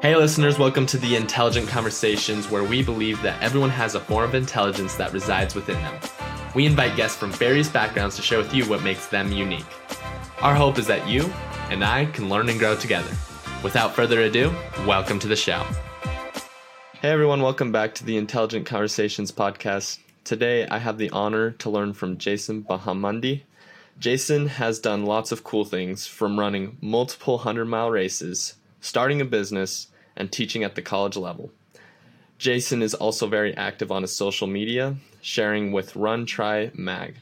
Hey, listeners, welcome to the Intelligent Conversations, where we believe that everyone has a form of intelligence that resides within them. We invite guests from various backgrounds to share with you what makes them unique. Our hope is that you and I can learn and grow together. Without further ado, welcome to the show. Hey, everyone, welcome back to the Intelligent Conversations podcast. Today, I have the honor to learn from Jason Bahamundi. Jason has done lots of cool things from running multiple 100 mile races starting a business, and teaching at the college level. Jason is also very active on his social media, sharing with RunTriMag.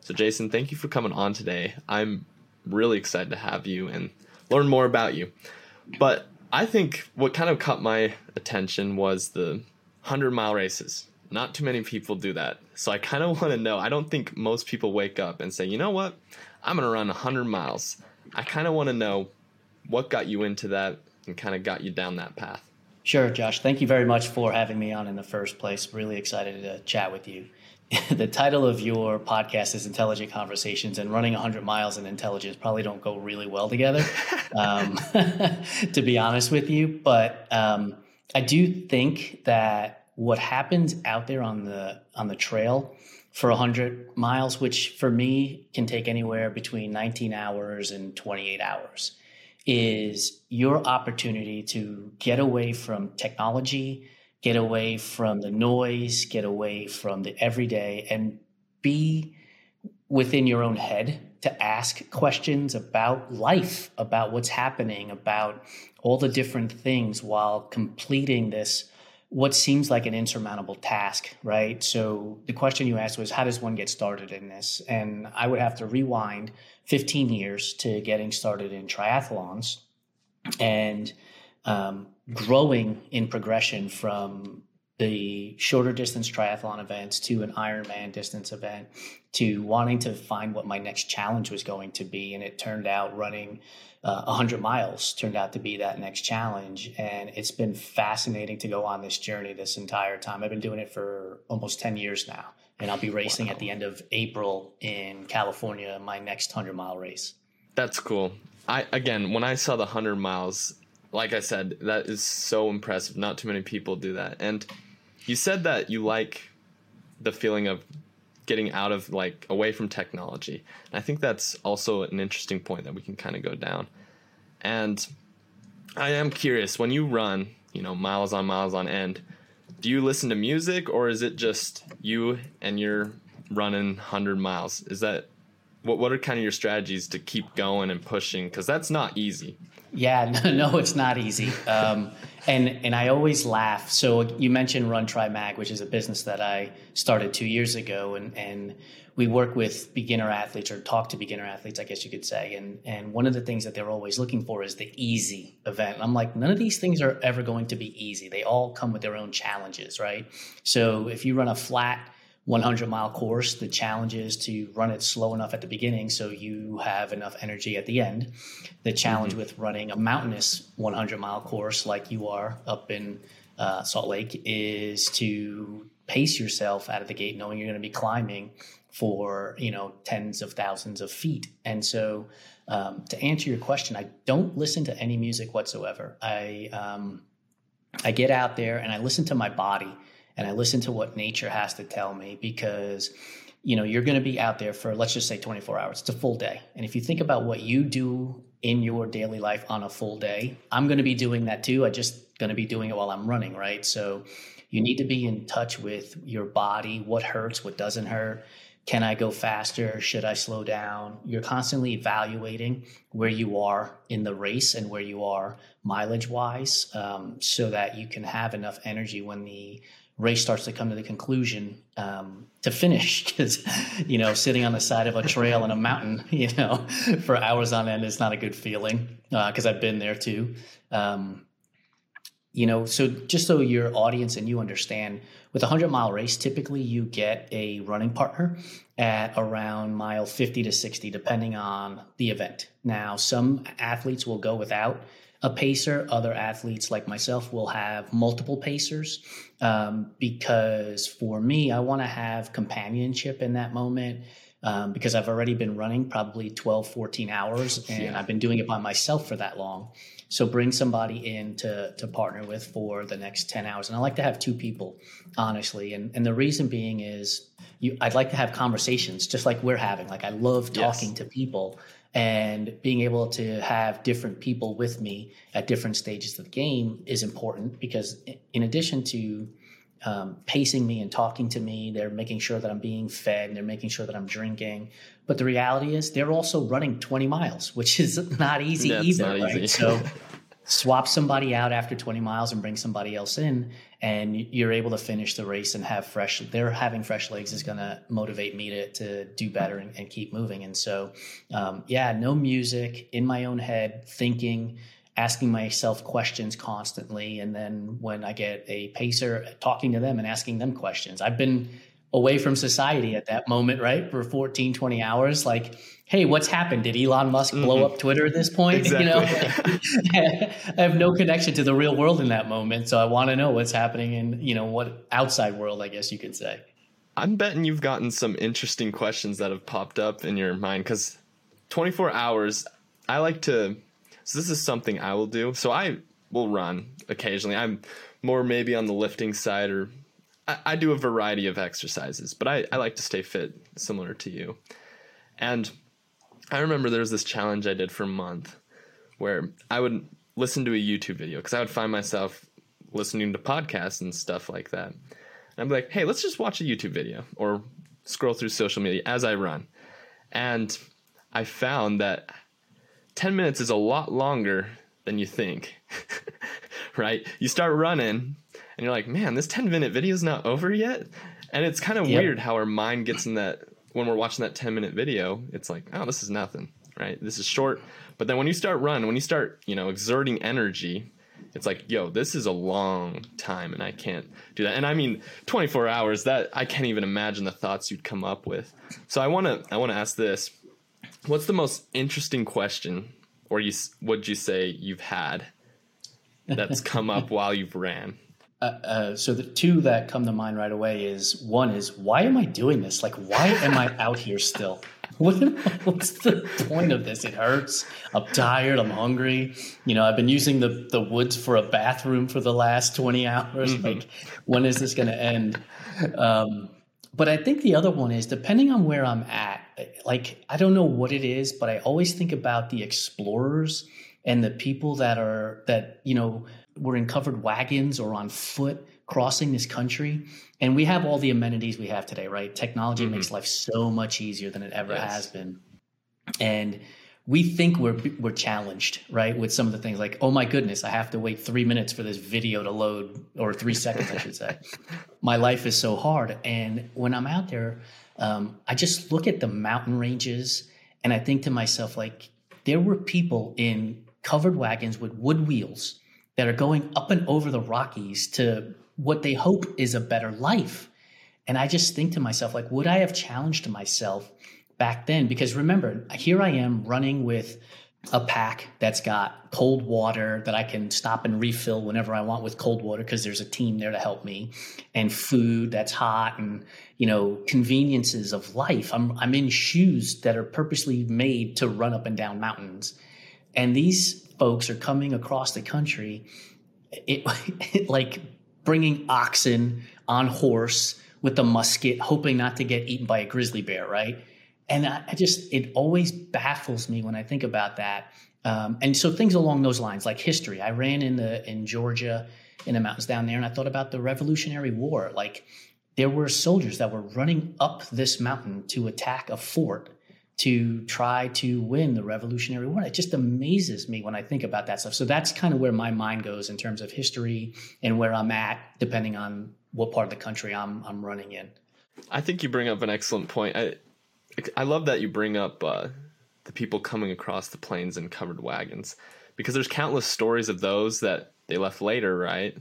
So, Jason, thank you for coming on today. I'm really excited to have you and learn more about you. But I think what kind of caught my attention was the 100 mile races. Not too many people do that. So I kind of want to know. I don't think most people wake up and say, you know what? I'm going to run 100 miles. I kind of want to know what got you into that and kind of got you down that path? Sure, Josh. Thank you very much for having me on in the first place. Really excited to chat with you. the title of your podcast is Intelligent Conversations, and running 100 miles and intelligence probably don't go really well together, um, to be honest with you. But um, I do think that what happens out there on the on the trail for 100 miles, which for me can take anywhere between 19 hours and 28 hours, is your opportunity to get away from technology, get away from the noise, get away from the everyday, and be within your own head to ask questions about life, about what's happening, about all the different things while completing this what seems like an insurmountable task, right? So the question you asked was, how does one get started in this? And I would have to rewind 15 years to getting started in triathlons and um, growing in progression from the shorter distance triathlon events to an Ironman distance event to wanting to find what my next challenge was going to be. And it turned out running uh, 100 miles turned out to be that next challenge. And it's been fascinating to go on this journey this entire time. I've been doing it for almost 10 years now. And I'll be racing wow. at the end of April in California, my next 100 mile race. That's cool. I again, when I saw the 100 miles, like I said, that is so impressive. Not too many people do that. And you said that you like the feeling of getting out of like away from technology. And I think that's also an interesting point that we can kind of go down. And I am curious when you run, you know, miles on miles on end, do you listen to music or is it just you and you're running 100 miles? Is that what what are kind of your strategies to keep going and pushing cuz that's not easy. Yeah, no, no it's not easy. Um, and and I always laugh. So you mentioned RunTriMag, which is a business that I started two years ago, and and we work with beginner athletes or talk to beginner athletes, I guess you could say. And and one of the things that they're always looking for is the easy event. And I'm like, none of these things are ever going to be easy. They all come with their own challenges, right? So if you run a flat 100 mile course. The challenge is to run it slow enough at the beginning so you have enough energy at the end. The challenge mm-hmm. with running a mountainous 100 mile course like you are up in uh, Salt Lake is to pace yourself out of the gate, knowing you're going to be climbing for you know tens of thousands of feet. And so, um, to answer your question, I don't listen to any music whatsoever. I um, I get out there and I listen to my body and I listen to what nature has to tell me because you know you're going to be out there for let's just say 24 hours. It's a full day. And if you think about what you do in your daily life on a full day i'm going to be doing that too. I just going to be doing it while i'm running right? So you need to be in touch with your body. What hurts? What doesn't hurt? Can i go faster? Should i slow down? You're constantly evaluating where you are in the race and where you are mileage wise um, so that you can have enough energy when the race starts to come to the conclusion um, to finish because you know sitting on the side of a trail in a mountain you know for hours on end is not a good feeling because uh, i've been there too. Um, you know so just so your audience and you understand with a 100 mile race typically you get a running partner at around mile 50 to 60 depending on the event. Now some athletes will go without a pacer. Other athletes like myself will have multiple pacers um, because for me, I want to have companionship in that moment. um, because I've already been running probably 12, 14 hours and yeah. I've been doing it by myself for that long. So bring somebody in to, to partner with for the next 10 hours. And I like to have two people, honestly. And, and the reason being is you, I'd like to have conversations just like we're having. Like I love talking yes. to people and being able to have different people with me at different stages of the game is important because in addition to um, pacing me and talking to me. They're making sure that I'm being fed. And they're making sure that I'm drinking. But the reality is, they're also running 20 miles, which is not easy That's either. Not right? Easy. so swap somebody out after 20 miles and bring somebody else in, and you're able to finish the race and have fresh. They're having fresh legs is going to motivate me to to do better and, and keep moving. And so, um, yeah, no music in my own head, thinking asking myself questions constantly. And then when I get a pacer, talking to them and asking them questions. I've been away from society at that moment, right? For 14, 20 hours. Like, hey, what's happened? Did Elon Musk mm-hmm. blow up Twitter at this point? Exactly. You know, I have no connection to the real world in that moment. So I want to know what's happening in, you know, what outside world, I guess you could say. I'm betting you've gotten some interesting questions that have popped up in your mind because 24 hours, I like to so this is something I will do. So I will run occasionally. I'm more maybe on the lifting side or I, I do a variety of exercises, but I, I like to stay fit similar to you. And I remember there was this challenge I did for a month where I would listen to a YouTube video because I would find myself listening to podcasts and stuff like that. And I'd be like, hey, let's just watch a YouTube video or scroll through social media as I run. And I found that 10 minutes is a lot longer than you think, right? You start running and you're like, man, this 10 minute video is not over yet. And it's kind of yep. weird how our mind gets in that when we're watching that 10 minute video, it's like, oh, this is nothing, right? This is short. But then when you start running, when you start, you know, exerting energy, it's like, yo, this is a long time and I can't do that. And I mean, 24 hours, that I can't even imagine the thoughts you'd come up with. So I want to I want to ask this. What's the most interesting question, or you would you say you've had that's come up while you've ran? Uh, uh, so the two that come to mind right away is one is why am I doing this? Like why am I out here still? What, what's the point of this? It hurts. I'm tired. I'm hungry. You know, I've been using the the woods for a bathroom for the last 20 hours. Mm-hmm. Like when is this going to end? Um, but I think the other one is depending on where I'm at, like I don't know what it is, but I always think about the explorers and the people that are that, you know, were in covered wagons or on foot crossing this country. And we have all the amenities we have today, right? Technology mm-hmm. makes life so much easier than it ever yes. has been. And we think we're we're challenged, right, with some of the things like, oh my goodness, I have to wait three minutes for this video to load, or three seconds, I should say. My life is so hard, and when I'm out there, um, I just look at the mountain ranges, and I think to myself, like, there were people in covered wagons with wood wheels that are going up and over the Rockies to what they hope is a better life. And I just think to myself, like, would I have challenged myself back then? Because remember here i am running with a pack that's got cold water that i can stop and refill whenever i want with cold water because there's a team there to help me and food that's hot and you know conveniences of life. I'm i'm in shoes that are purposely made to run up and down mountains. And these folks are coming across the country it, it like bringing oxen on horse with a musket hoping not to get eaten by a grizzly bear right and I, I just it always baffles me when I think about that. Um, and so things along those lines, like history. I ran in the in Georgia in the mountains down there, and I thought about the Revolutionary War. Like there were soldiers that were running up this mountain to attack a fort to try to win the Revolutionary War. It just amazes me when I think about that stuff. So that's kind of where my mind goes in terms of history and where I'm at, depending on what part of the country I'm I'm running in. I think you bring up an excellent point. I, I love that you bring up uh, the people coming across the plains in covered wagons because there's countless stories of those that they left later, right?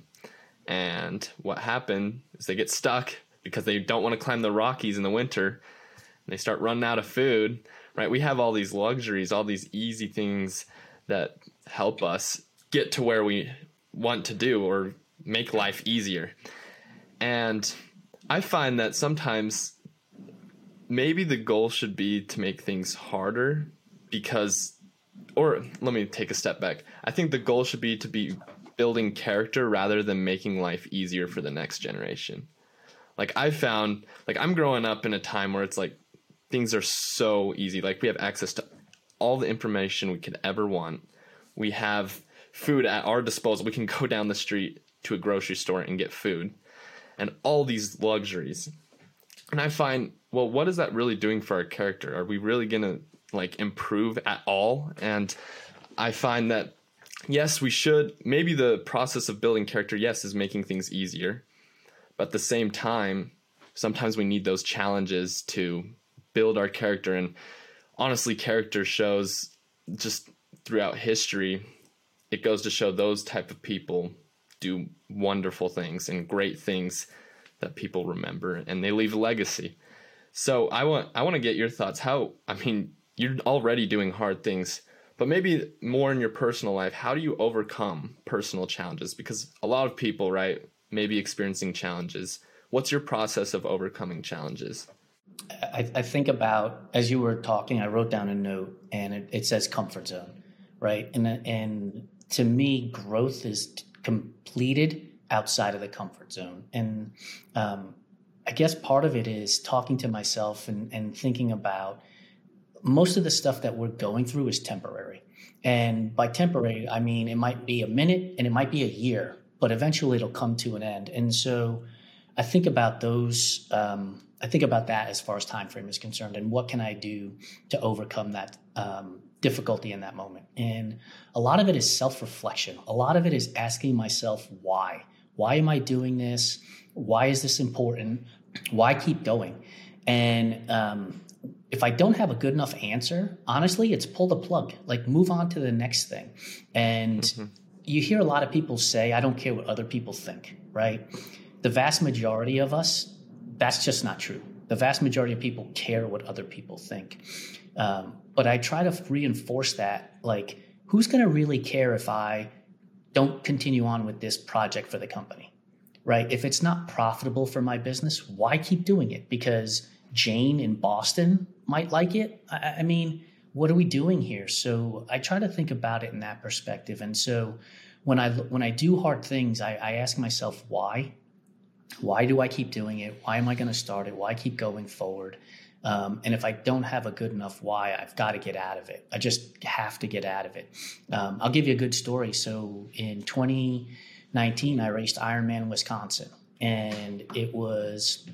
And what happened is they get stuck because they don't want to climb the Rockies in the winter they start running out of food, right? We have all these luxuries, all these easy things that help us get to where we want to do or make life easier. And I find that sometimes maybe the goal should be to make things harder because or let me take a step back. I think the goal should be to be building character rather than making life easier for the next generation. Like I found like I'm growing up in a time where it's like things are so easy. Like we have access to all the information we could ever want. We have food at our disposal. We can go down the street to a grocery store and get food and all these luxuries. And I find, well, what is that really doing for our character? Are we really going to like improve at all? And I find that yes, we should maybe the process of building character yes is making things easier. But at the same time, sometimes we need those challenges to build our character and honestly character shows just throughout history it goes to show those type of people do wonderful things and great things that people remember and they leave a legacy. So I want I want to get your thoughts. How I mean, you're already doing hard things, but maybe more in your personal life. How do you overcome personal challenges? Because a lot of people, right, may be experiencing challenges. What's your process of overcoming challenges? I, I think about as you were talking, I wrote down a note, and it, it says comfort zone, right? And and to me, growth is completed outside of the comfort zone. And um, I guess part of it is talking to myself and, and thinking about most of the stuff that we're going through is temporary. And by temporary, I mean it might be a minute and it might be a year, but eventually it'll come to an end. And so I think about those. Um, I think about that as far as time frame is concerned, and what can I do to overcome that um, difficulty in that moment. And a lot of it is self reflection. A lot of it is asking myself why. Why am I doing this? Why is this important? Why keep going? And um, if I don't have a good enough answer, honestly, it's pull the plug, like move on to the next thing. And mm-hmm. you hear a lot of people say, I don't care what other people think, right? The vast majority of us, that's just not true. The vast majority of people care what other people think. Um, but I try to reinforce that, like, who's going to really care if I don't continue on with this project for the company, right? If it's not profitable for my business, why keep doing it? Because Jane in Boston might like it. I, I mean, what are we doing here? So I try to think about it in that perspective. And so when I when I do hard things, I, I ask myself why. Why do I keep doing it? Why am I going to start it? Why keep going forward? Um, and if I don't have a good enough why, I've got to get out of it. I just have to get out of it. Um, I'll give you a good story. So in 2019, I raced Ironman Wisconsin, and it was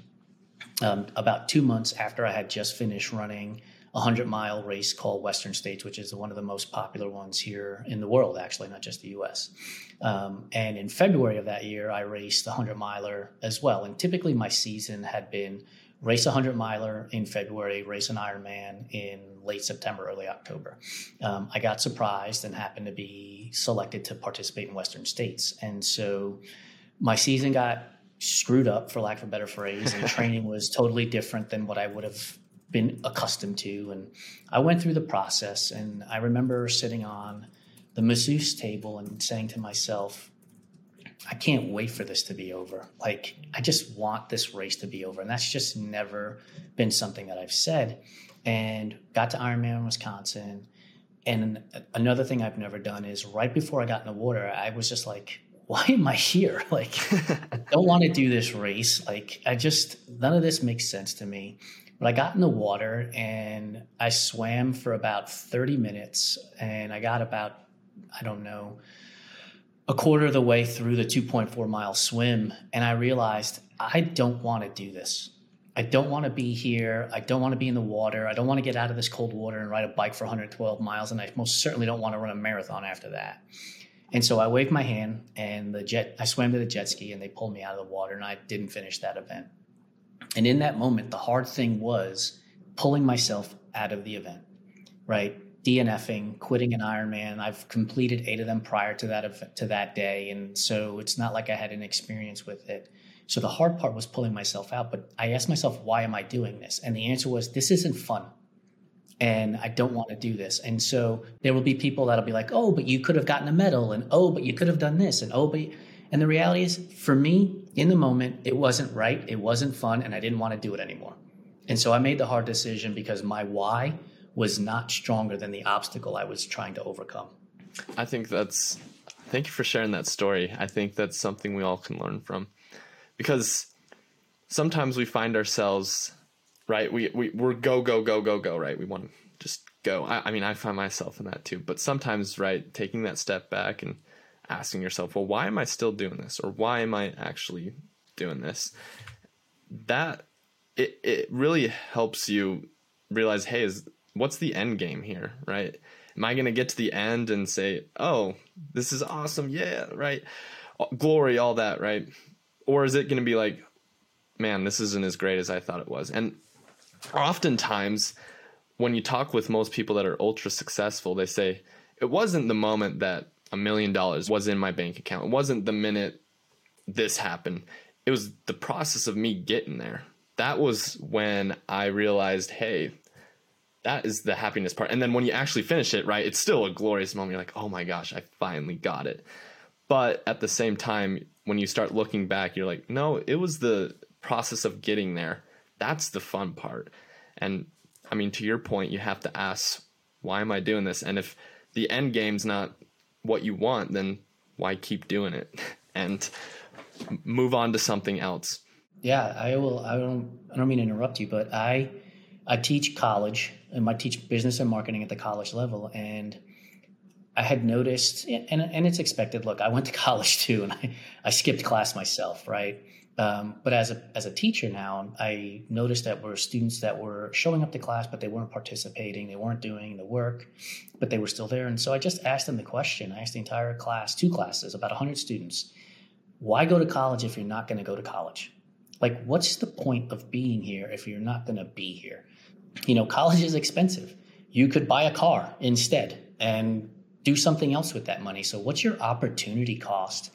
um, about two months after I had just finished running 100 mile race called Western States, which is one of the most popular ones here in the world, actually, not just the US. Um, and in February of that year, I raced the 100 miler as well. And typically, my season had been race a 100 miler in February, race an Ironman in late September, early October. Um, I got surprised and happened to be selected to participate in Western States. And so my season got screwed up, for lack of a better phrase, and training was totally different than what I would have been accustomed to. And I went through the process, and I remember sitting on the masseuse table and saying to myself, I can't wait for this to be over. Like, I just want this race to be over. And that's just never been something that I've said. And got to Ironman Wisconsin. And another thing I've never done is right before I got in the water, I was just like, why am I here? Like, I don't want to do this race. Like, I just, none of this makes sense to me. But I got in the water and I swam for about 30 minutes and I got about, I don't know, a quarter of the way through the 2.4 mile swim and I realized I don't want to do this. I don't want to be here. I don't want to be in the water. I don't want to get out of this cold water and ride a bike for 112 miles. And I most certainly don't want to run a marathon after that. And so I waved my hand and the jet, I swam to the jet ski and they pulled me out of the water and I didn't finish that event. And in that moment, the hard thing was pulling myself out of the event, right? DNFing, quitting an Ironman. I've completed eight of them prior to that to that day, and so it's not like I had an experience with it. So the hard part was pulling myself out. But I asked myself, why am I doing this? And the answer was, this isn't fun, and I don't want to do this. And so there will be people that'll be like, oh, but you could have gotten a medal, and oh, but you could have done this, and oh, but. And the reality is, for me, in the moment, it wasn't right, it wasn't fun, and I didn't want to do it anymore. And so I made the hard decision because my why was not stronger than the obstacle I was trying to overcome. I think that's, thank you for sharing that story. I think that's something we all can learn from because sometimes we find ourselves, right? We, we, we're go, go, go, go, go, right? We want to just go. I, I mean, I find myself in that too, but sometimes, right, taking that step back and asking yourself, well, why am I still doing this? Or why am I actually doing this? That, it, it really helps you realize, hey, is what's the end game here, right? Am I going to get to the end and say, "Oh, this is awesome. Yeah, right. Glory, all that, right?" Or is it going to be like, "Man, this isn't as great as I thought it was." And oftentimes when you talk with most people that are ultra successful, they say, "It wasn't the moment that a million dollars was in my bank account. It wasn't the minute this happened. It was the process of me getting there." That was when I realized, hey, that is the happiness part. And then when you actually finish it, right, it's still a glorious moment. You're like, oh my gosh, I finally got it. But at the same time, when you start looking back, you're like, no, it was the process of getting there. That's the fun part. And I mean, to your point, you have to ask, why am I doing this? And if the end game's not what you want, then why keep doing it? and move on to something else. Yeah, I will. I don't. I don't mean to interrupt you, but I I teach college and I teach business and marketing at the college level. And I had noticed, and, and it's expected. Look, I went to college too, and I, I skipped class myself, right? Um, but as a as a teacher now, I noticed that were students that were showing up to class, but they weren't participating, they weren't doing the work, but they were still there. And so I just asked them the question. I asked the entire class, two classes, about 100 students, why go to college if you're not going to go to college? Like, what's the point of being here if you're not going to be here? you know, college is expensive. You could buy a car instead and do something else with that money. So, what's your opportunity cost?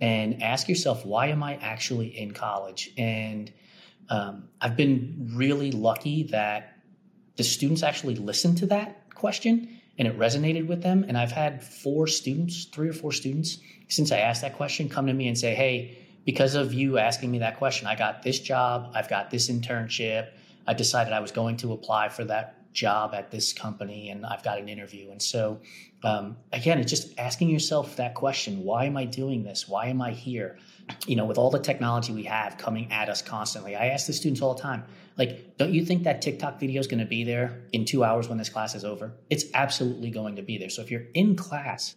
And ask yourself, why am I actually in college? And um, I've been really lucky that the students actually listened to that question and it resonated with them. And I've had four students, three or four students, since I asked that question, come to me and say, hey, because of you asking me that question, I got this job, I've got this internship, I decided I was going to apply for that job at this company and I've got an interview. And so, um, again, it's just asking yourself that question why am I doing this? Why am I here? You know, with all the technology we have coming at us constantly, I ask the students all the time, like, don't you think that TikTok video is going to be there in two hours when this class is over? It's absolutely going to be there. So if you're in class,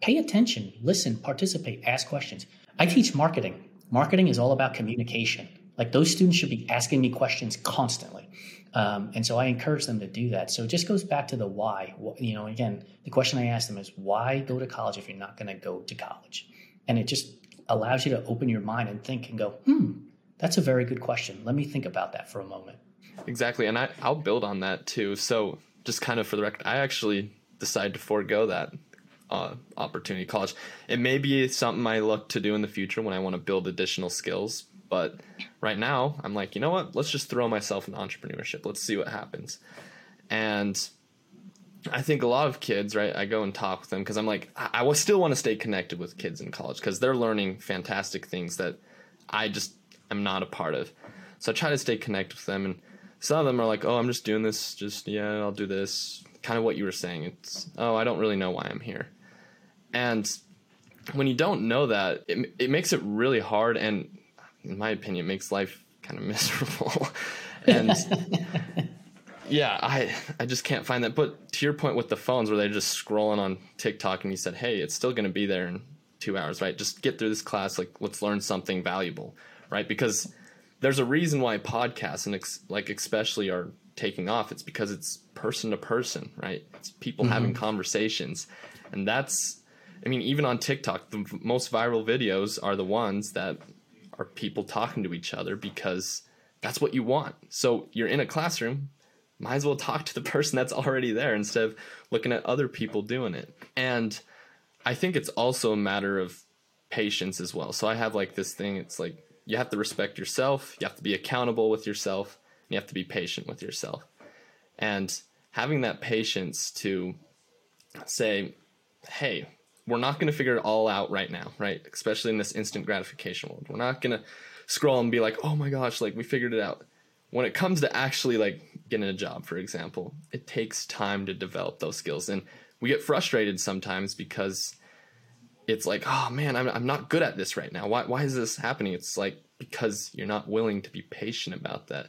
pay attention, listen, participate, ask questions. I teach marketing. Marketing is all about communication. Like those students should be asking me questions constantly. Um, and so I encourage them to do that. So it just goes back to the why. You know, again, the question I ask them is why go to college if you're not going to go to college? And it just allows you to open your mind and think and go, hmm, that's a very good question. Let me think about that for a moment. Exactly. And I, I'll build on that too. So just kind of for the record, I actually decided to forego that uh, opportunity college. It may be something I look to do in the future when I want to build additional skills, but right now, I'm like, you know what? Let's just throw myself in entrepreneurship. Let's see what happens. And I think a lot of kids, right? I go and talk with them because I'm like, I, I still want to stay connected with kids in college because they're learning fantastic things that I just am not a part of. So I try to stay connected with them. And some of them are like, oh, I'm just doing this. Just, yeah, I'll do this. Kind of what you were saying. It's, oh, I don't really know why I'm here. And when you don't know that, it, it makes it really hard. And in my opinion, makes life kind of miserable. and yeah, I I just can't find that. But to your point with the phones, where they're just scrolling on TikTok, and you said, "Hey, it's still going to be there in two hours, right? Just get through this class. Like, let's learn something valuable, right? Because there's a reason why podcasts and ex- like especially are taking off. It's because it's person to person, right? It's people mm-hmm. having conversations, and that's. I mean, even on TikTok, the most viral videos are the ones that are people talking to each other because that's what you want. So you're in a classroom, might as well talk to the person that's already there instead of looking at other people doing it. And I think it's also a matter of patience as well. So I have like this thing, it's like you have to respect yourself, you have to be accountable with yourself, you have to be patient with yourself. And having that patience to say, hey, we're not going to figure it all out right now, right? Especially in this instant gratification world. We're not going to scroll and be like, oh my gosh, like we figured it out. when it comes to actually like getting a job, for example, it takes time to develop those skills. And we get frustrated sometimes because it's like, oh man, I'm, I'm not good at this right now. Why, why is this happening? It's like because you're not willing to be patient about that.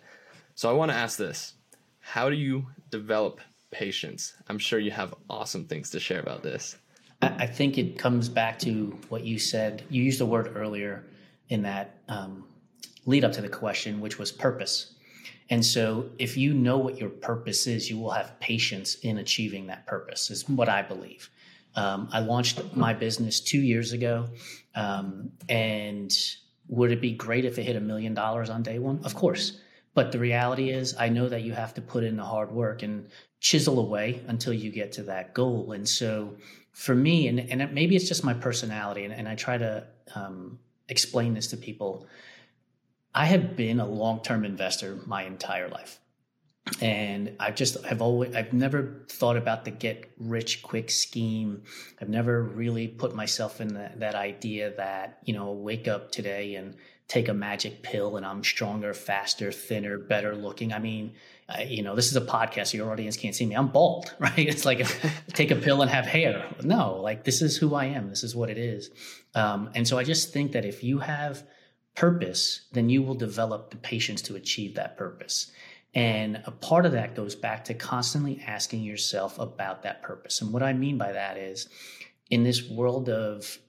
So I want to ask this How do you develop patience? I'm sure you have awesome things to share about this. I think it comes back to what you said. You used a word earlier in that um, lead up to the question, which was purpose. And so, if you know what your purpose is, you will have patience in achieving that purpose, is what I believe. Um, I launched my business two years ago. Um, and would it be great if it hit a million dollars on day one? Of course. But the reality is, I know that you have to put in the hard work and chisel away until you get to that goal. And so, for me, and, and maybe it's just my personality, and, and I try to um, explain this to people. I have been a long term investor my entire life. And I've just, I've always, I've never thought about the get rich quick scheme. I've never really put myself in that idea that, you know, wake up today and take a magic pill and I'm stronger, faster, thinner, better looking. I mean, You know, this is a podcast, your audience can't see me. I'm bald, right? It's like take a pill and have hair. No, like this is who I am. This is what it is. Um, and so I just think that if you have purpose, then you will develop the patience to achieve that purpose. And a part of that goes back to constantly asking yourself about that purpose. And what I mean by that is in this world of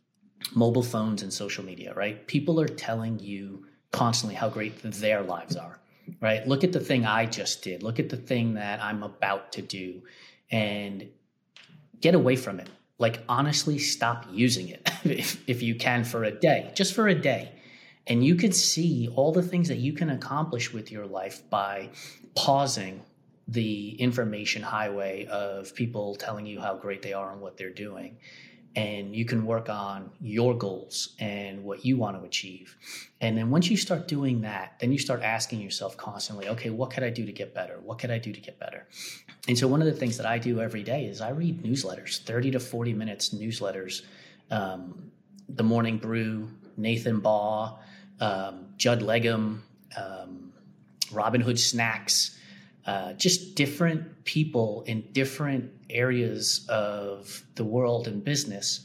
mobile phones and social media, right? People are telling you constantly how great their lives are, right? Look at the thing I just did. Look at the thing that I'm about to do and get away from it. Like, honestly, stop using it if, if you can for a day, just for a day. And you can see all the things that you can accomplish with your life by pausing the information highway of people telling you how great they are and what they're doing and you can work on your goals and what you want to achieve. And then once you start doing that, then you start asking yourself constantly, okay, what could I do to get better? What could I do to get better? And so one of the things that I do every day is I read newsletters, 30 to 40 minutes newsletters. Um, the Morning Brew, Nathan Baugh, um, Judd Legum, um, Robinhood Snacks, uh, just different people in different areas of the world and business.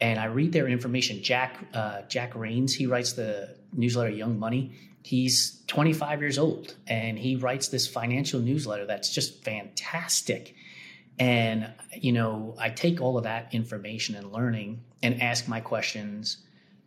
And I read their information. Jack uh, Jack Raines, he writes the newsletter Young Money. He's 25 years old, and he writes this financial newsletter that's just fantastic. And you know, I take all of that information and learning and ask my questions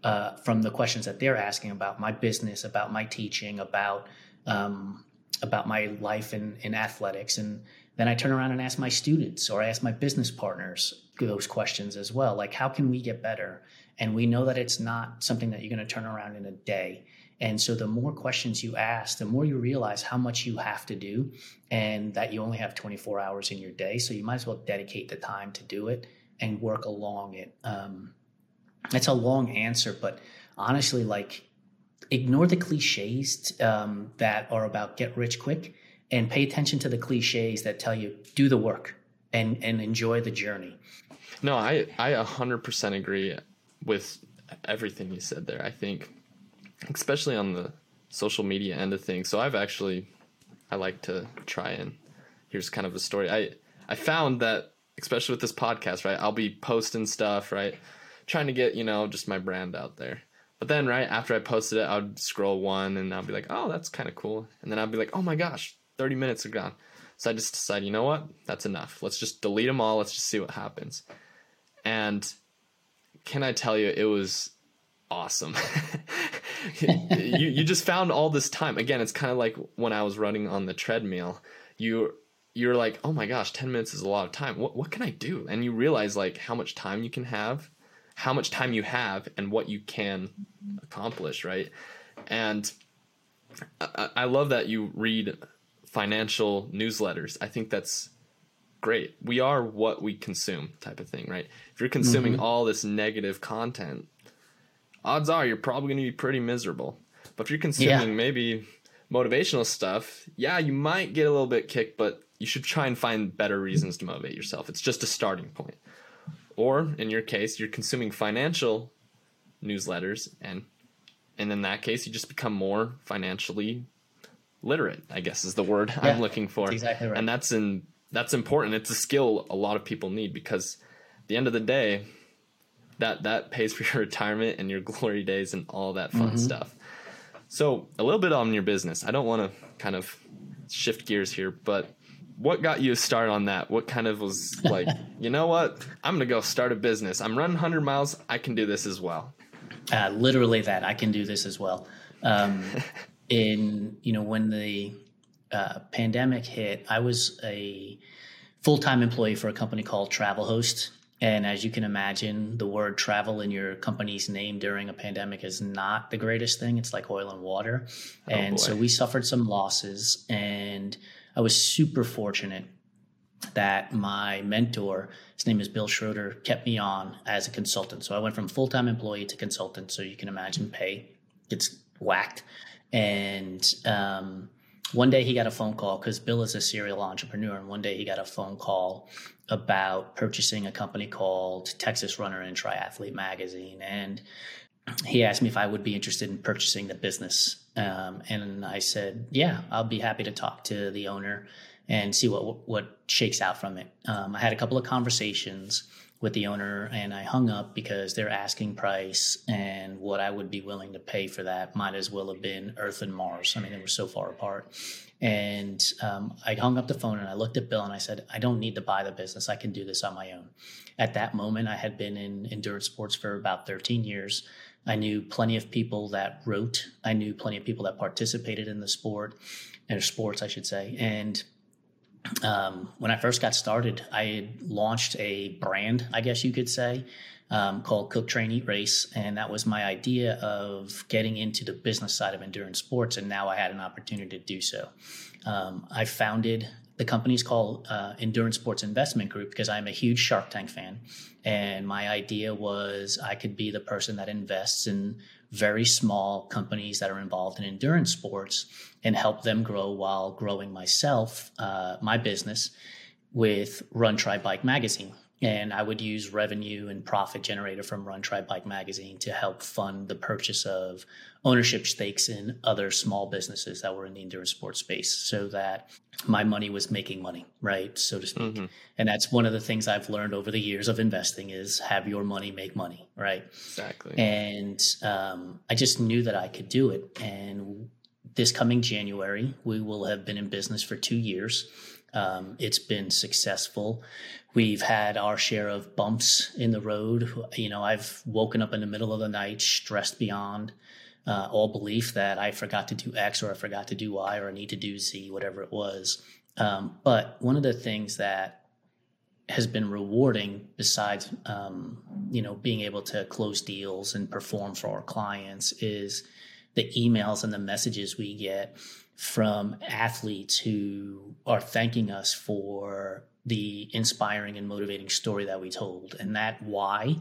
uh, from the questions that they're asking about my business, about my teaching, about um, about my life in, in athletics. And then I turn around and ask my students or I ask my business partners those questions as well. Like, how can we get better? And we know that it's not something that you're going to turn around in a day. And so the more questions you ask, the more you realize how much you have to do and that you only have 24 hours in your day. So you might as well dedicate the time to do it and work along it. Um, it's a long answer, but honestly, like ignore the cliches um, that are about get rich quick and pay attention to the cliches that tell you do the work and and enjoy the journey. No i i 100% agree with everything you said there. I think especially on the social media end of things. So i've actually i like to try and here's kind of a story. I i found that especially with this podcast right i'll be posting stuff right trying to get you know just my brand out there. But then, right after I posted it, I would scroll one and I'll be like, oh, that's kind of cool. And then I'll be like, oh my gosh, 30 minutes are gone. So I just decided, you know what? That's enough. Let's just delete them all. Let's just see what happens. And can I tell you, it was awesome. you, you just found all this time. Again, it's kind of like when I was running on the treadmill. You you're like, oh my gosh, 10 minutes is a lot of time. What, what can I do? And you realize like how much time you can have how much time you have and what you can accomplish, right? And I, I love that you read financial newsletters. I think that's great. We are what we consume, type of thing, right? If you're consuming mm-hmm. all this negative content, odds are you're probably going to be pretty miserable. But if you're consuming yeah. maybe motivational stuff, yeah, you might get a little bit kicked, but you should try and find better reasons to motivate yourself. It's just a starting point. Or in your case, you're consuming financial newsletters and and in that case you just become more financially literate, I guess is the word Yeah, I'm looking for. that's exactly right. And that's in that's important. It's a skill a lot of people need because at the end of the day, that that pays for your retirement and your glory days and all that fun Mm-hmm. stuff. So a little bit on your business. I don't want to kind of shift gears here, but what got you started on that? What kind of was like, you know what? I'm gonna go start a business. I'm running 100 miles. I can do this as well. Uh, literally that I can do this as well. Um, in you know when the uh, pandemic hit, I was a full time employee for a company called TravelHost. And as you can imagine, the word travel in your company's name during a pandemic is not the greatest thing. It's like oil and water. and so we suffered some losses. And I was super fortunate that my mentor, his name is Bill Schroeder, kept me on as a consultant. So I went from full time employee to consultant. So you can imagine pay gets whacked. And um, one day he got a phone call because Bill is a serial entrepreneur. And one day he got a phone call about purchasing a company called Texas Runner and Triathlete Magazine. And he asked me if I would be interested in purchasing the business. Um, and I said, yeah, I'll be happy to talk to the owner and see what what shakes out from it. Um, I had a couple of conversations with the owner, and I hung up because their asking price and what I would be willing to pay for that might as well have been Earth and Mars. I mean, they were so far apart. And um, I hung up the phone and I looked at Bill and I said, I don't need to buy the business. I can do this on my own. At that moment, I had been in endurance sports for about 13 years. I knew plenty of people that wrote. I knew plenty of people that participated in the sport, or sports, I should say. And um, when I first got started, I launched a brand, I guess you could say, um, called Cook Train Eat Race, and that was my idea of getting into the business side of endurance sports. And now I had an opportunity to do so. Um, I founded the company's called uh, Endurance Sports Investment Group because I'm a huge Shark Tank fan, and my idea was I could be the person that invests in very small companies that are involved in endurance sports and help them grow while growing myself, uh, my business, with Run Try Bike magazine. And I would use revenue and profit generated from Run Try Bike magazine to help fund the purchase of ownership stakes in other small businesses that were in the endurance sports space so that my money was making money, right? So to speak. And that's one of the things I've learned over the years of investing is have your money make money, right? Exactly. And um, I just knew that I could do it. And this coming January, we will have been in business for two years. Um, it's been successful. We've had our share of bumps in the road. You know, I've woken up in the middle of the night stressed beyond uh, all belief that I forgot to do X or I forgot to do Y or I need to do Z, whatever it was. Um, but one of the things that has been rewarding besides um, you know being able to close deals and perform for our clients is the emails and the messages we get from athletes who are thanking us for the inspiring and motivating story that we told. And that why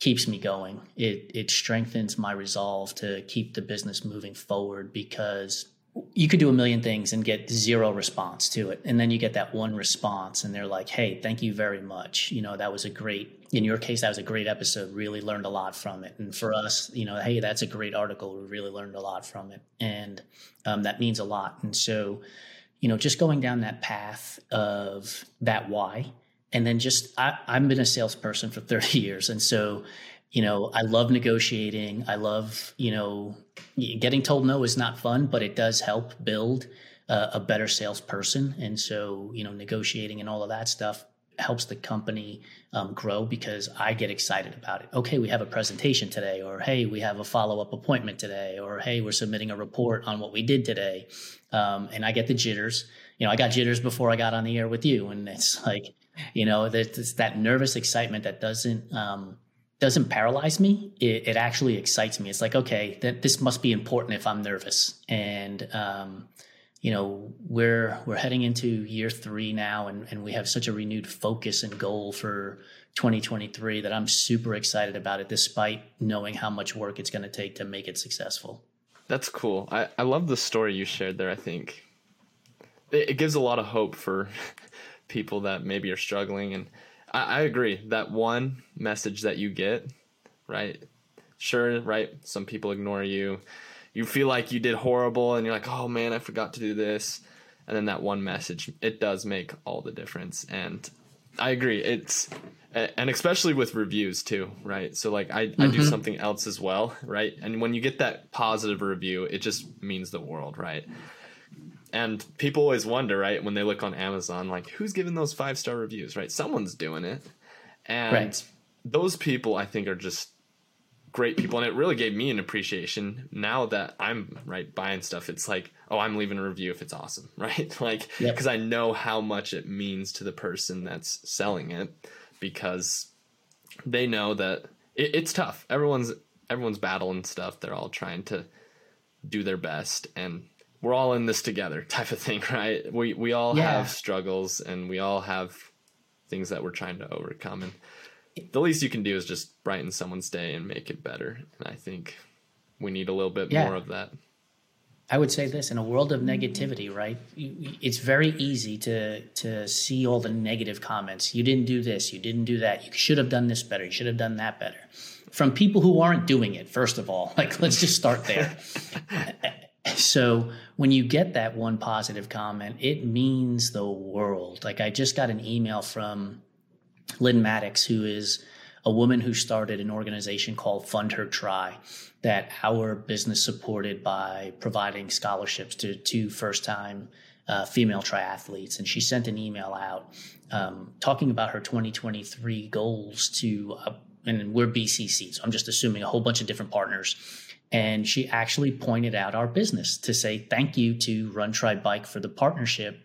keeps me going. It it strengthens my resolve to keep the business moving forward because you could do a million things and get zero response to it. And then you get that one response and they're like hey thank you very much. You know that was a great in your case that was a great episode. Really learned a lot from it. And for us you know hey that's a great article. We really learned a lot from it. And um, that means a lot. And so you know just going down that path of that why. And then just I, i've been a salesperson for 30 years. And so you know i love negotiating. I love you know getting told no is not fun but it does help build uh, a better salesperson. And so you know negotiating and all of that stuff helps the company um, grow because i get excited about it okay we have a presentation today or hey we have a follow-up appointment today or hey we're submitting a report on what we did today um, and i get the jitters you know i got jitters before i got on the air with you and it's like you know there's that nervous excitement that doesn't um, doesn't paralyze me. It, it, actually excites me. It's like, okay, that this must be important if I'm nervous. And um, you know, we're we're heading into year three now, and, and we have such a renewed focus and goal for 2023 that I'm super excited about it, despite knowing how much work it's going to take to make it successful. That's cool. I, I love the story you shared there. I think it, it gives a lot of hope for people that maybe are struggling and I, I agree that one message that you get, right? Sure, right? Some people ignore you. You feel like you did horrible and you're like, oh man, I forgot to do this. And then that one message, it does make all the difference. And I agree. It's, and especially with reviews too, right? So like I, mm-hmm. I do mm-hmm. something else as well, right? And when you get that positive review, it just means the world, right? And people always wonder, right, when they look on Amazon, like who's giving those five star reviews, right? Someone's doing it. And right. those people I think are just great people and it really gave me an appreciation. Now that i'm right buying stuff it's like oh i'm leaving a review if it's awesome right? Like because yep. i know how much it means to the person that's selling it because they know that it, it's tough. Everyone's everyone's battling stuff. They're all trying to do their best and we're all in this together type of thing right? We we all yeah. have struggles and we all have things that we're trying to overcome and the least you can do is just brighten someone's day and make it better. And I think we need a little bit yeah. more of that. I would say this in a world of negativity, right? It's very easy to to see all the negative comments. You didn't do this, you didn't do that. You should have done this better. You should have done that better. From people who aren't doing it, first of all. Like let's just start there. so, when you get that one positive comment, it means the world. Like I just got an email from Lynn Maddox, who is a woman who started an organization called Fund Her Tri, that our business supported by providing scholarships to two first time uh, female triathletes. And she sent an email out um, talking about her 2023 goals to, uh, and we're BCC, so I'm just assuming a whole bunch of different partners. And she actually pointed out our business to say thank you to Run Tri Bike for the partnership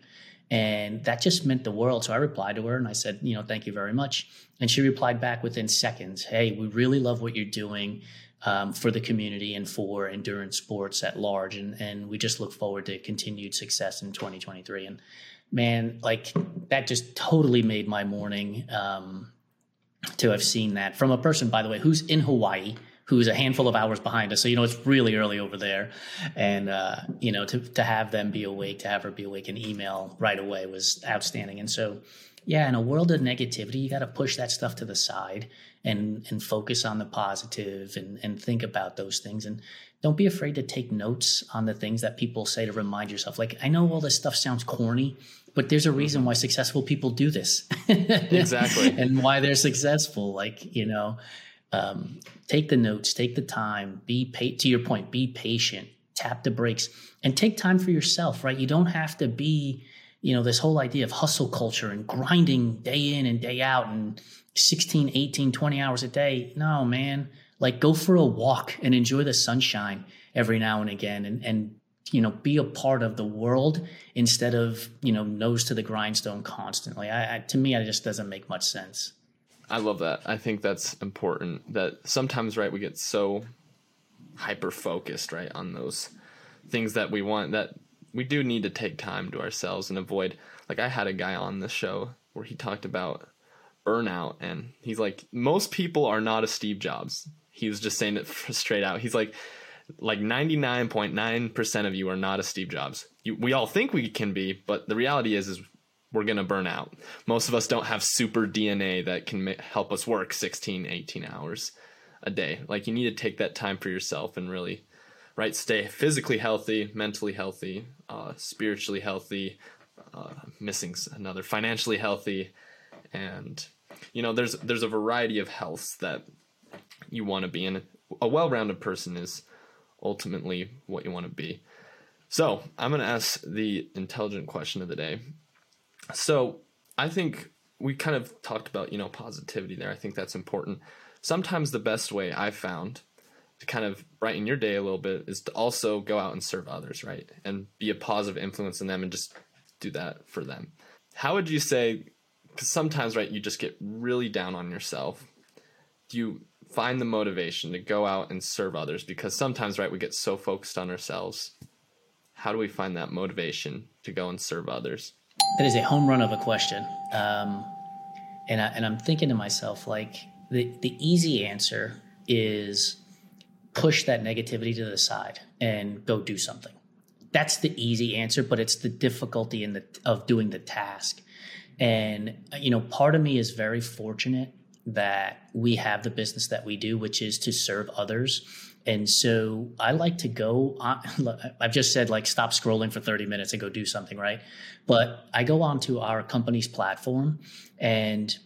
and that just meant the world. So I replied to her and I said, you know, thank you very much. And she replied back within seconds, hey, we really love what you're doing um, for the community and for endurance sports at large. And, and we just look forward to continued success in 2023. And man, like that just totally made my morning um, to have seen that from a person, by the way, who's in Hawaii who's a handful of hours behind us. So, you know, it's really early over there. And, uh, you know, to, to have them be awake, to have her be awake and email right away was outstanding. And so, yeah, in a world of negativity, you got to push that stuff to the side and, and focus on the positive and, and think about those things. And don't be afraid to take notes on the things that people say to remind yourself. Like, I know all this stuff sounds corny, but there's a reason why successful people do this. exactly. and why they're successful. Like, you know, um, take the notes, take the time, be pa- to your point, be patient, tap the brakes, and take time for yourself. Right? You don't have to be, you know, this whole idea of hustle culture and grinding day in and day out and 16, 18, 20 hours a day. No, man. Like go for a walk and enjoy the sunshine every now and again and, and you know be a part of the world instead of you know nose to the grindstone constantly I, I, to me it just doesn't make much sense I love that. I think that's important that sometimes right we get so hyper focused right on those things that we want that we do need to take time to ourselves and avoid like I had a guy on the show where he talked about burnout and he's like most people are not a Steve Jobs. He was just saying it straight out. He's like like 99.9% of you are not a Steve Jobs. You, we all think we can be, but the reality is is we're going to burn out. Most of us don't have super DNA that can help us work 16, 18 hours a day. Like you need to take that time for yourself and really right stay physically healthy, mentally healthy, uh, spiritually healthy, uh, missing another financially healthy and you know there's there's a variety of healths that you want to be in. A well-rounded person is ultimately what you want to be. So, I'm going to ask the intelligent question of the day. So I think we kind of talked about, you know, positivity there. I think that's important. Sometimes the best way I've found to kind of brighten your day a little bit is to also go out and serve others, right? And be a positive influence in them and just do that for them. How would you say, because sometimes, right, you just get really down on yourself. Do you find the motivation to go out and serve others? Because sometimes, right, we get so focused on ourselves. How do we find that motivation to go and serve others? That is a home run of a question. Um, and, I, and I'm thinking to myself, like, the, the easy answer is push that negativity to the side and go do something. That's the easy answer, but it's the difficulty in the of doing the task. And you know, part of me is very fortunate that we have the business that we do, which is to serve others. And so I like to go I've just said like stop scrolling for 30 minutes and go do something, right? But I go onto our company's platform and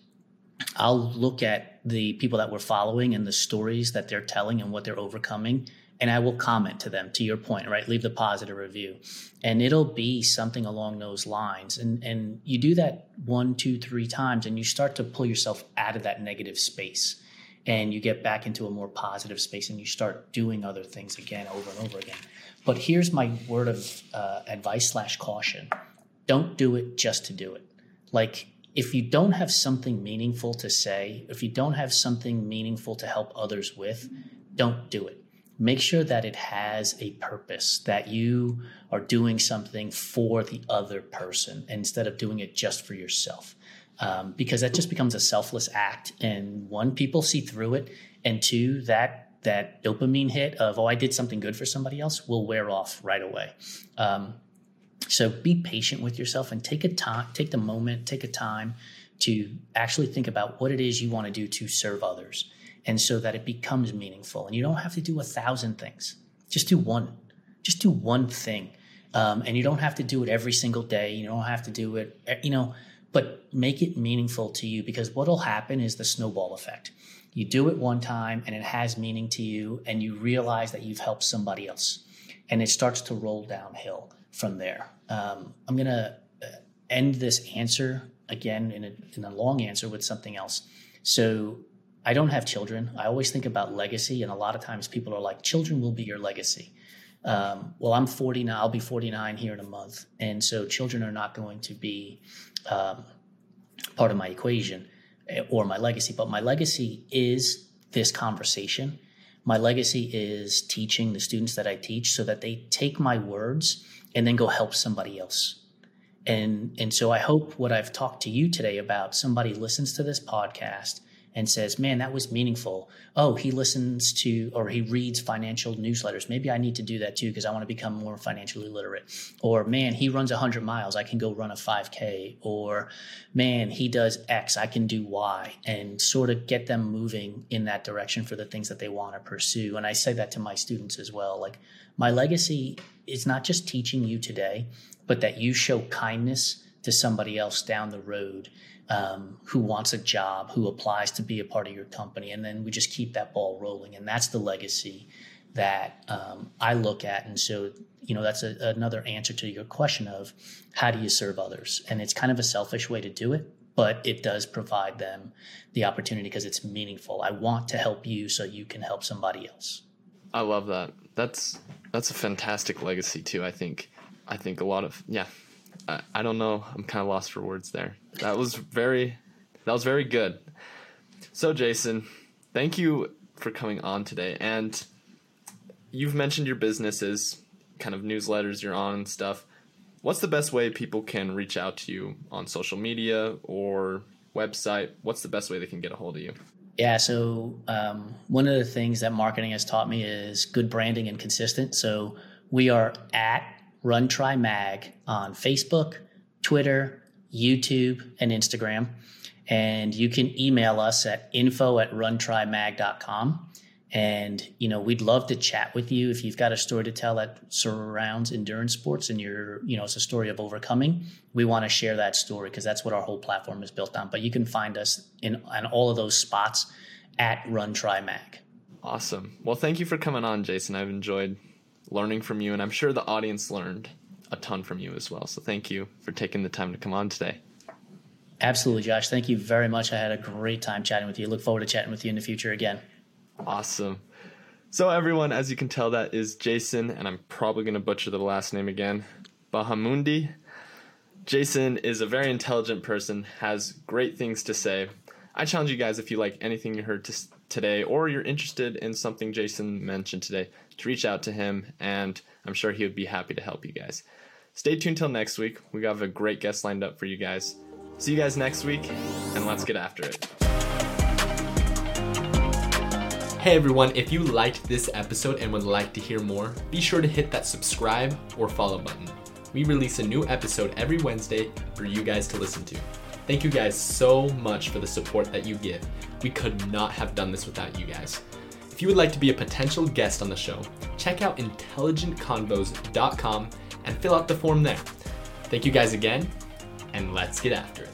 I'll look at the people that we're following and the stories that they're telling and what they're overcoming and I will comment to them to your point, right? Leave the positive review. And it'll be something along those lines. And and you do that one, two, three times, and you start to pull yourself out of that negative space. And you get back into a more positive space and you start doing other things again over and over again. But here's my word of uh, advice slash caution. Don't do it just to do it. Like if you don't have something meaningful to say, if you don't have something meaningful to help others with, don't do it make sure that it has a purpose, that you are doing something for the other person instead of doing it just for yourself. Um, because that just becomes a selfless act. And one, people see through it, and two, that that dopamine hit of oh, I did something good for somebody else will wear off right away. Um, so be patient with yourself and take a time, take the moment, take a time to actually think about what it is you want to do to serve others and so that it becomes meaningful. And you don't have to do a thousand things, just do one, just do one thing. Um, and you don't have to do it every single day. You don't have to do it, you know, but make it meaningful to you because what'll happen is the snowball effect. You do it one time and it has meaning to you, and you realize that you've helped somebody else, and it starts to roll downhill from there. Um, I'm going to uh, end this answer again in a, in a long answer with something else. So I don't have children. I always think about legacy, and a lot of times people are like, children will be your legacy. Um, well, I'm 40 now. I'll be 49 here in a month, and so children are not going to be um, part of my equation eh, or my legacy. But my legacy is this conversation. My legacy is teaching the students that I teach, so that they take my words and then go help somebody else. And and so I hope what I've talked to you today about somebody listens to this podcast and says, man, that was meaningful. Oh, he listens to or he reads financial newsletters. Maybe I need to do that too because I want to become more financially literate. Or, man, he runs 100 miles. I can go run a 5K. Or, man, he does X. I can do Y. And sort of get them moving in that direction for the things that they want to pursue. And I say that to my students as well. Like, my legacy is not just teaching you today, but that you show kindness to somebody else down the road um, who wants a job, who applies to be a part of your company, and then we just keep that ball rolling. And that's the legacy that um, I look at. And so, you know, that's a, another answer to your question of how do you serve others? And it's kind of a selfish way to do it, but it does provide them the opportunity because it's meaningful. I want to help you so you can help somebody else. I love that. That's that's a fantastic legacy too. I think I think a lot of yeah, I, I don't know. I'm kind of lost for words there. That was very, that was very good. So, Jason, thank you for coming on today. And you've mentioned your businesses, kind of newsletters you're on and stuff. What's the best way people can reach out to you on social media or website? What's the best way they can get a hold of you? Yeah, so um, one of the things that marketing has taught me is good branding and consistent. So we are at RunTriMag on Facebook, Twitter, YouTube, and Instagram. And you can email us at info at runtrimag.com. And, you know, we'd love to chat with you if you've got a story to tell that surrounds endurance sports and you're, you know, it's a story of overcoming. We want to share that story because that's what our whole platform is built on. But you can find us in on all of those spots at RunTriMag. Awesome. Well, thank you for coming on, Jason. I've enjoyed learning from you, and I'm sure the audience learned a ton from you as well. So thank you for taking the time to come on today. Absolutely, Josh. Thank you very much. I had a great time chatting with you. Look forward to chatting with you in the future again. Awesome. So, everyone, as you can tell, that is Jason, and I'm probably going to butcher the last name again Bahamundi. Jason is a very intelligent person, has great things to say. I challenge you guys if you like anything you heard to, today or you're interested in something Jason mentioned today, to reach out to him, and I'm sure he would be happy to help you guys. Stay tuned till next week. We have a great guest lined up for you guys. See you guys next week, and let's get after it. Hey everyone, if you liked this episode and would like to hear more, be sure to hit that subscribe or follow button. We release a new episode every Wednesday for you guys to listen to. Thank you guys so much for the support that you give. We could not have done this without you guys. If you would like to be a potential guest on the show, check out intelligentconvos.com and fill out the form there. Thank you guys again, and let's get after it.